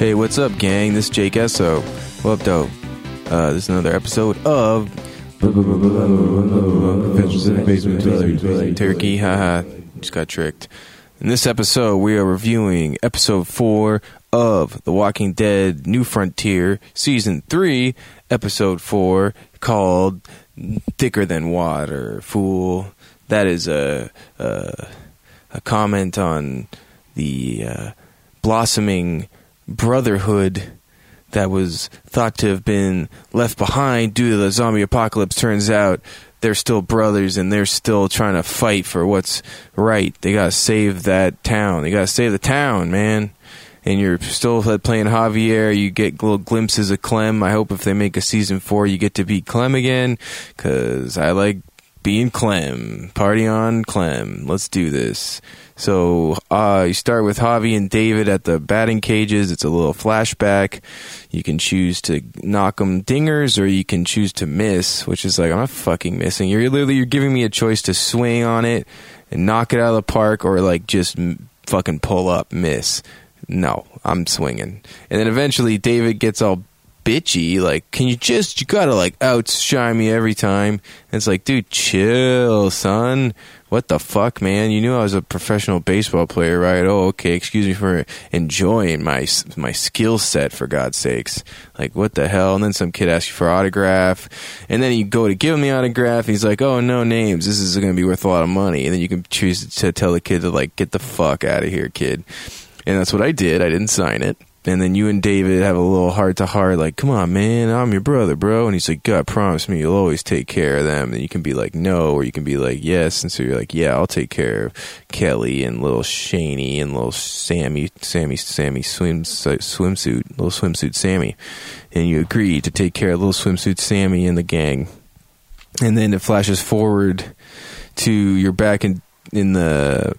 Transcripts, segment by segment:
Hey, what's up, gang? This is Jake Essoe. What up, dope? Uh, this is another episode of. Turkey. Haha, just got tricked. In this episode, we are reviewing episode four of The Walking Dead: New Frontier, season three, episode four, called "Thicker Than Water." Fool. That is a a, a comment on the uh, blossoming brotherhood that was thought to have been left behind due to the zombie apocalypse turns out they're still brothers and they're still trying to fight for what's right. They got to save that town. They got to save the town, man. And you're still playing Javier. You get little glimpses of Clem. I hope if they make a season four, you get to be Clem again because I like being Clem. Party on Clem. Let's do this. So uh, you start with Javi and David at the batting cages. It's a little flashback. You can choose to knock them dingers, or you can choose to miss, which is like I'm not fucking missing. You're literally you're giving me a choice to swing on it and knock it out of the park, or like just fucking pull up, miss. No, I'm swinging. And then eventually David gets all bitchy. Like, can you just, you gotta like outshine me every time. And it's like, dude, chill, son. What the fuck, man? You knew I was a professional baseball player, right? Oh, okay. Excuse me for enjoying my my skill set, for God's sakes. Like, what the hell? And then some kid asks you for autograph, and then you go to give him the autograph. And he's like, "Oh, no names. This is going to be worth a lot of money." And then you can choose to tell the kid to like, "Get the fuck out of here, kid." And that's what I did. I didn't sign it. And then you and David have a little heart to heart, like, come on, man, I'm your brother, bro. And he's like, God, promise me you'll always take care of them. And you can be like, no, or you can be like, yes. And so you're like, yeah, I'll take care of Kelly and little Shaney and little Sammy, Sammy, Sammy swim, swimsuit, little swimsuit Sammy. And you agree to take care of little swimsuit Sammy and the gang. And then it flashes forward to you're back in, in the,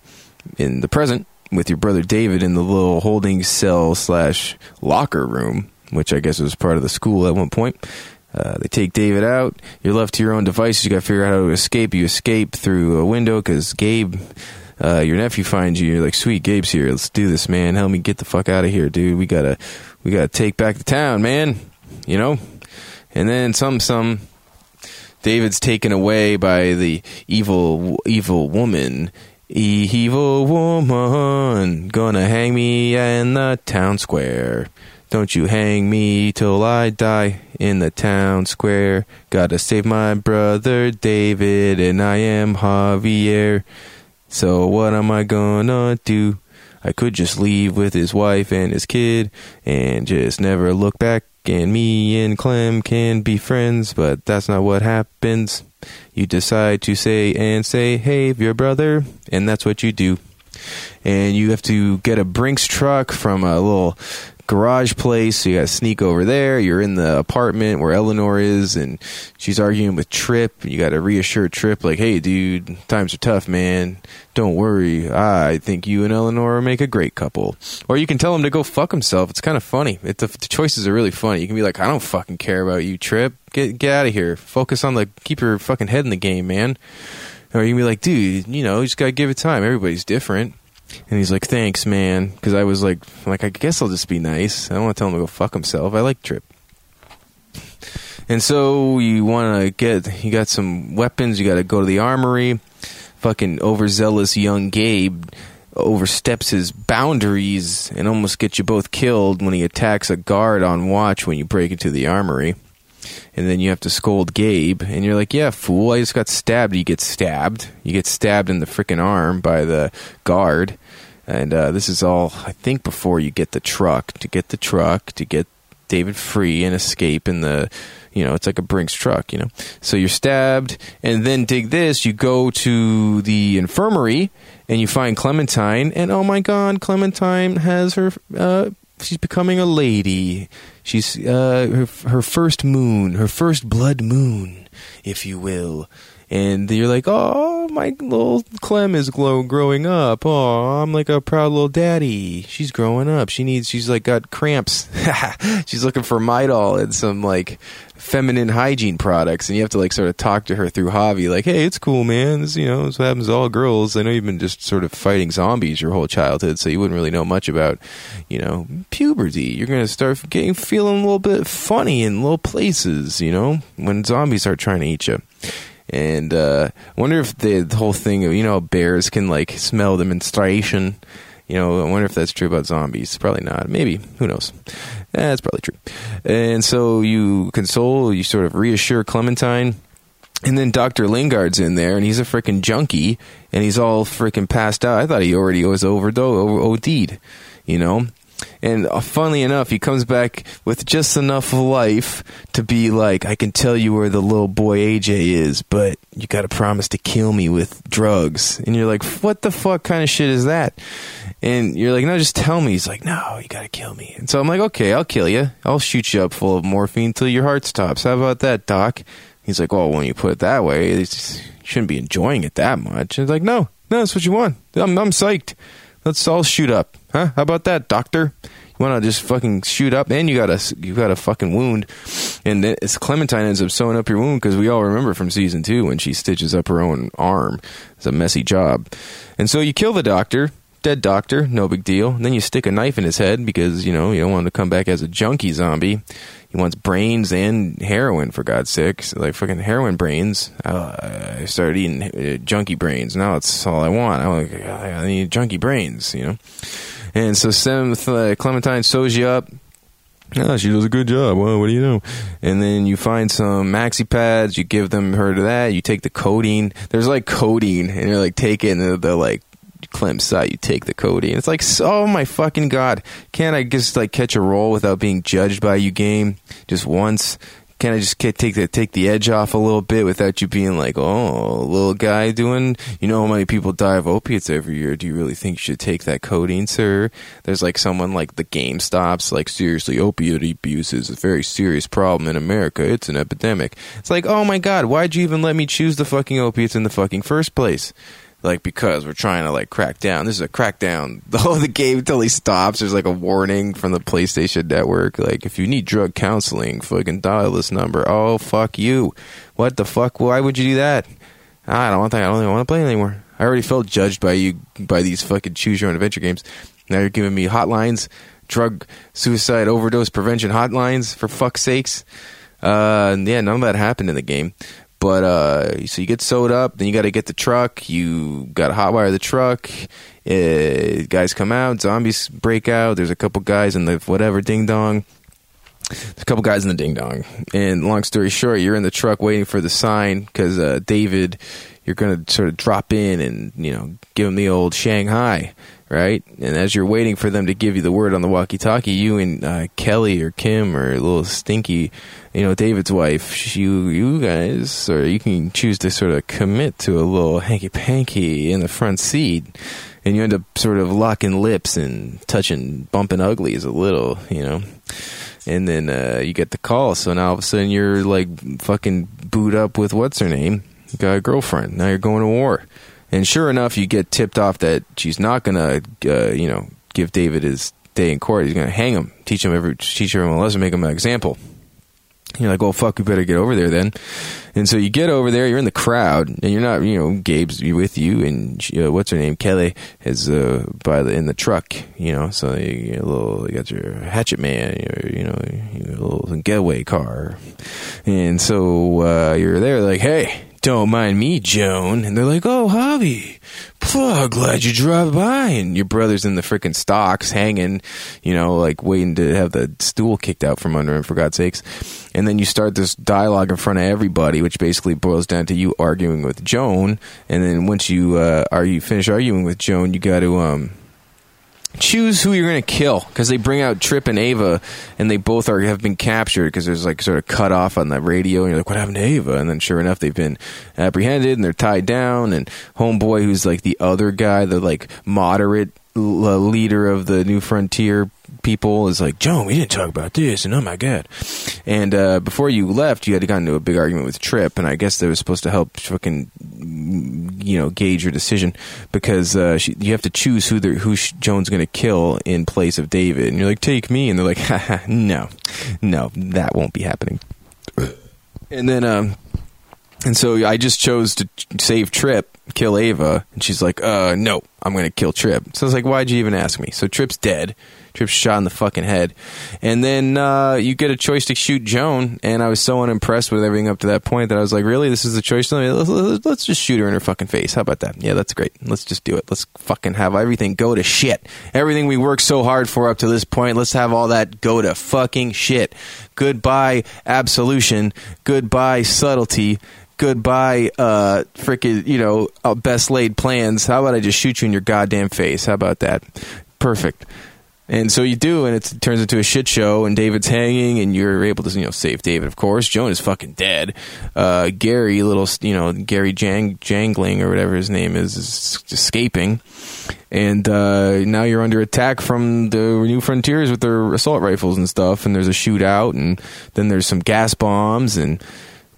in the present with your brother David in the little holding cell slash locker room, which I guess was part of the school at one point. Uh, they take David out. You're left to your own devices. You got to figure out how to escape. You escape through a window because Gabe, uh, your nephew, finds you. You're like, "Sweet, Gabe's here. Let's do this, man. Help me get the fuck out of here, dude. We gotta, we gotta take back the town, man. You know." And then some, some. David's taken away by the evil, evil woman Evil woman, gonna hang me in the town square. Don't you hang me till I die in the town square. Gotta save my brother David, and I am Javier. So what am I gonna do? I could just leave with his wife and his kid and just never look back, and me and Clem can be friends, but that's not what happens you decide to say and say, hey, your brother, and that's what you do. And you have to get a Brinks truck from a little garage place. So you got to sneak over there. You're in the apartment where Eleanor is, and she's arguing with Trip. You got to reassure Trip, like, hey, dude, times are tough, man. Don't worry. I think you and Eleanor make a great couple. Or you can tell him to go fuck himself. It's kind of funny. It, the, the choices are really funny. You can be like, I don't fucking care about you, Trip. Get get out of here. Focus on the keep your fucking head in the game, man. Or you can be like, dude, you know, you just gotta give it time. Everybody's different. And he's like, "Thanks, man," because I was like, "Like, I guess I'll just be nice. I don't want to tell him to go fuck himself. I like Trip." And so you want to get, you got some weapons. You got to go to the armory. Fucking overzealous young Gabe oversteps his boundaries and almost gets you both killed when he attacks a guard on watch when you break into the armory. And then you have to scold Gabe, and you're like, "Yeah, fool! I just got stabbed." You get stabbed. You get stabbed in the freaking arm by the guard, and uh, this is all I think before you get the truck. To get the truck, to get David free and escape in the you know, it's like a Brinks truck, you know. So you're stabbed, and then dig this, you go to the infirmary and you find Clementine, and oh my god, Clementine has her, uh, she's becoming a lady. She's, uh, her, her first moon, her first blood moon, if you will. and you're like, oh, my little Clem is glow growing up. Oh, I'm like a proud little daddy. She's growing up. She needs. She's like got cramps. she's looking for Midol and some like feminine hygiene products, and you have to like sort of talk to her through Javi, like, "Hey, it's cool, man. This, you know, this happens to all girls. I know you've been just sort of fighting zombies your whole childhood, so you wouldn't really know much about, you know, puberty. You're gonna start getting feeling a little bit funny in little places, you know, when zombies start trying to eat you." And uh, wonder if the, the whole thing of you know bears can like smell the menstruation. You know, I wonder if that's true about zombies. Probably not. Maybe. Who knows? That's probably true. And so you console, you sort of reassure Clementine. And then Dr. Lingard's in there, and he's a freaking junkie, and he's all freaking passed out. I thought he already was overdosed, OD'd, you know? And uh, funnily enough, he comes back with just enough life to be like, I can tell you where the little boy AJ is, but you got to promise to kill me with drugs. And you're like, what the fuck kind of shit is that? And you're like, no, just tell me. He's like, no, you got to kill me. And so I'm like, okay, I'll kill you. I'll shoot you up full of morphine until your heart stops. How about that, doc? He's like, well, when you put it that way, you shouldn't be enjoying it that much. And like, no, no, that's what you want. I'm, I'm psyched. Let's all shoot up. Huh? How about that, doctor? You want to just fucking shoot up, and you got a you got a fucking wound, and it's Clementine ends up sewing up your wound because we all remember from season two when she stitches up her own arm. It's a messy job, and so you kill the doctor, dead doctor, no big deal. And then you stick a knife in his head because you know you don't want him to come back as a junkie zombie. He wants brains and heroin for God's sakes, like fucking heroin brains. Uh, I started eating uh, junkie brains. Now it's all I want. I'm like, I need junkie brains, you know. And so Sam, uh, Clementine sews you up. Oh, she does a good job. Well, what do you know? And then you find some maxi pads. You give them her to that. You take the codeine. There's like codeine, and you're like, take it, and they're, they're like, Clem site, you take the codeine. It's like, oh my fucking god, can't I just like catch a roll without being judged by you, game, just once? Can I just take the take the edge off a little bit without you being like, oh, little guy doing? You know how many people die of opiates every year? Do you really think you should take that codeine, sir? There's like someone like the Game Stops, like seriously, opiate abuse is a very serious problem in America. It's an epidemic. It's like, oh my god, why'd you even let me choose the fucking opiates in the fucking first place? Like because we're trying to like crack down. This is a crackdown. The whole the game he stops. There's like a warning from the PlayStation Network. Like if you need drug counseling, fucking dial this number. Oh fuck you! What the fuck? Why would you do that? I don't want that. I don't even want to play anymore. I already felt judged by you by these fucking choose your own adventure games. Now you're giving me hotlines, drug, suicide, overdose prevention hotlines. For fuck's sakes. Uh, yeah, none of that happened in the game. But uh, so you get sewed up, then you got to get the truck. You got to hotwire the truck. Uh, guys come out, zombies break out. There's a couple guys in the whatever ding dong. There's a couple guys in the ding dong. And long story short, you're in the truck waiting for the sign because uh, David, you're going to sort of drop in and you know give him the old Shanghai right? And as you're waiting for them to give you the word on the walkie-talkie, you and uh, Kelly or Kim or little Stinky, you know, David's wife, you you guys, or you can choose to sort of commit to a little hanky-panky in the front seat, and you end up sort of locking lips and touching, bumping uglies a little, you know. And then uh, you get the call, so now all of a sudden you're like fucking boot up with what's her name, got a girlfriend. Now you're going to war and sure enough, you get tipped off that she's not going to, uh, you know, give David his day in court. He's going to hang him, teach him every, teach him a lesson, make him an example. You're like, well, fuck, we better get over there then. And so you get over there, you're in the crowd, and you're not, you know, Gabe's with you, and uh, what's her name, Kelly, is uh, by the in the truck, you know. So you, a little, you got your hatchet man, your, you know, little getaway car, and so uh, you're there, like, hey, don't mind me, Joan. And they're like, oh, Javi, oh, glad you dropped by. And your brother's in the freaking stocks hanging, you know, like waiting to have the stool kicked out from under him, for God's sakes. And then you start this dialogue in front of everybody, which basically boils down to you arguing with Joan. And then once you, uh, are you finish arguing with Joan, you got to, um, choose who you're going to kill because they bring out Trip and Ava, and they both are have been captured because there's like sort of cut off on the radio, and you're like, "What happened to Ava?" And then sure enough, they've been apprehended and they're tied down. And Homeboy, who's like the other guy, the like moderate leader of the New Frontier people is like, Joan, we didn't talk about this, and oh my god. And uh, before you left, you had gotten into a big argument with Trip, and I guess they were supposed to help fucking, you know, gauge your decision because uh, she, you have to choose who who Joan's going to kill in place of David, and you're like, take me, and they're like, Haha, no, no, that won't be happening. And then, um, and so I just chose to save Trip, kill Ava, and she's like, uh, no, I'm going to kill Trip. So I was like, why'd you even ask me? So Trip's dead. Trip's shot in the fucking head. And then uh, you get a choice to shoot Joan, and I was so unimpressed with everything up to that point that I was like, really? This is the choice? Let's, let's, let's just shoot her in her fucking face. How about that? Yeah, that's great. Let's just do it. Let's fucking have everything go to shit. Everything we worked so hard for up to this point, let's have all that go to fucking shit. Goodbye, absolution. Goodbye, subtlety goodbye, uh, freaking, you know, uh, best laid plans. How about I just shoot you in your goddamn face? How about that? Perfect. And so you do, and it turns into a shit show. And David's hanging, and you're able to, you know, save David. Of course, Joan is fucking dead. Uh, Gary, little, you know, Gary Jang, Jangling or whatever his name is, is escaping. And uh, now you're under attack from the New Frontiers with their assault rifles and stuff. And there's a shootout, and then there's some gas bombs and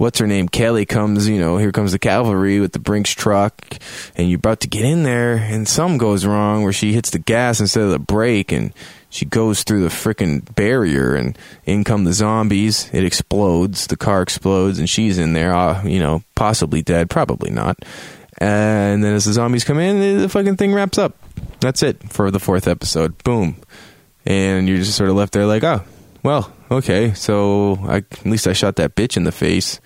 what's her name? Kelly comes, you know, here comes the cavalry with the Brinks truck, and you're about to get in there, and something goes wrong where she hits the gas instead of the brake, and she goes through the freaking barrier, and in come the zombies. It explodes, the car explodes, and she's in there, uh, you know, possibly dead, probably not. And then as the zombies come in, the fucking thing wraps up. That's it for the fourth episode. Boom. And you're just sort of left there like, oh, well, okay, so I, at least I shot that bitch in the face.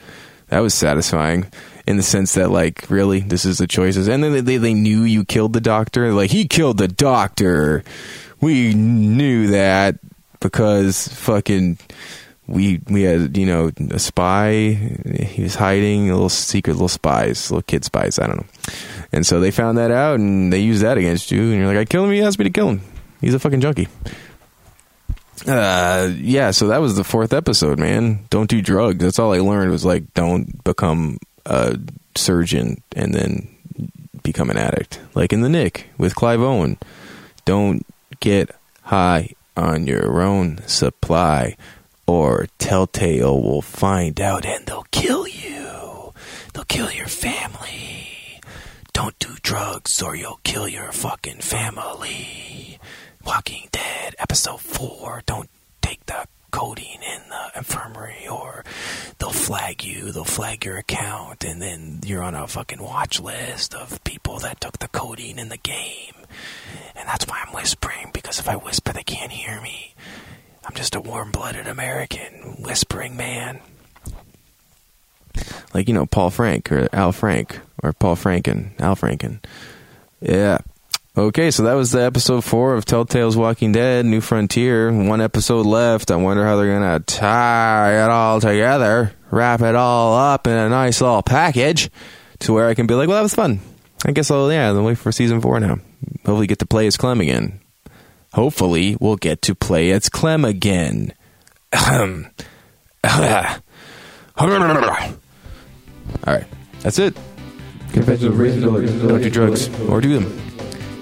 That was satisfying in the sense that, like, really, this is the choices. And then they, they, they knew you killed the doctor. Like, he killed the doctor. We knew that because fucking we we had you know a spy he was hiding a little secret little spies little kid spies i don't know and so they found that out and they used that against you and you're like i killed him he asked me to kill him he's a fucking junkie uh yeah so that was the fourth episode man. Don't do drugs. That's all i learned was like don't become a surgeon and then become an addict. Like in the Knick with clive owen. Don't get high on your own supply or telltale will find out and they'll kill you. They'll kill your family. Don't do drugs or you'll kill your fucking family Walking Dead episode 4 don't take the codeine in the infirmary or they'll flag you. They'll flag your account. And then you're on a fucking watch list of people that took the codeine in the game. And that's why I'm whispering because if I whisper they can't hear me. I'm just a warm-blooded American whispering man. Like you know Paul Frank or Al Frank or Paul Franken Al Franken. Yeah Okay, so that was the episode four of Telltale's Walking Dead, New Frontier. One episode left. I wonder how they're gonna tie it all together, wrap it all up in a nice little package, to where I can be like, "Well, that was fun." I guess I'll yeah, then wait for season four now. Hopefully, get to play as Clem again. Hopefully, we'll get to play as Clem again. All right, that's it. Confessions of Racist Don't do drugs or do them.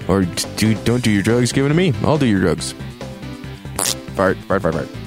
Or do don't do your drugs. Give it to me. I'll do your drugs. Fart, fart, fart, fart.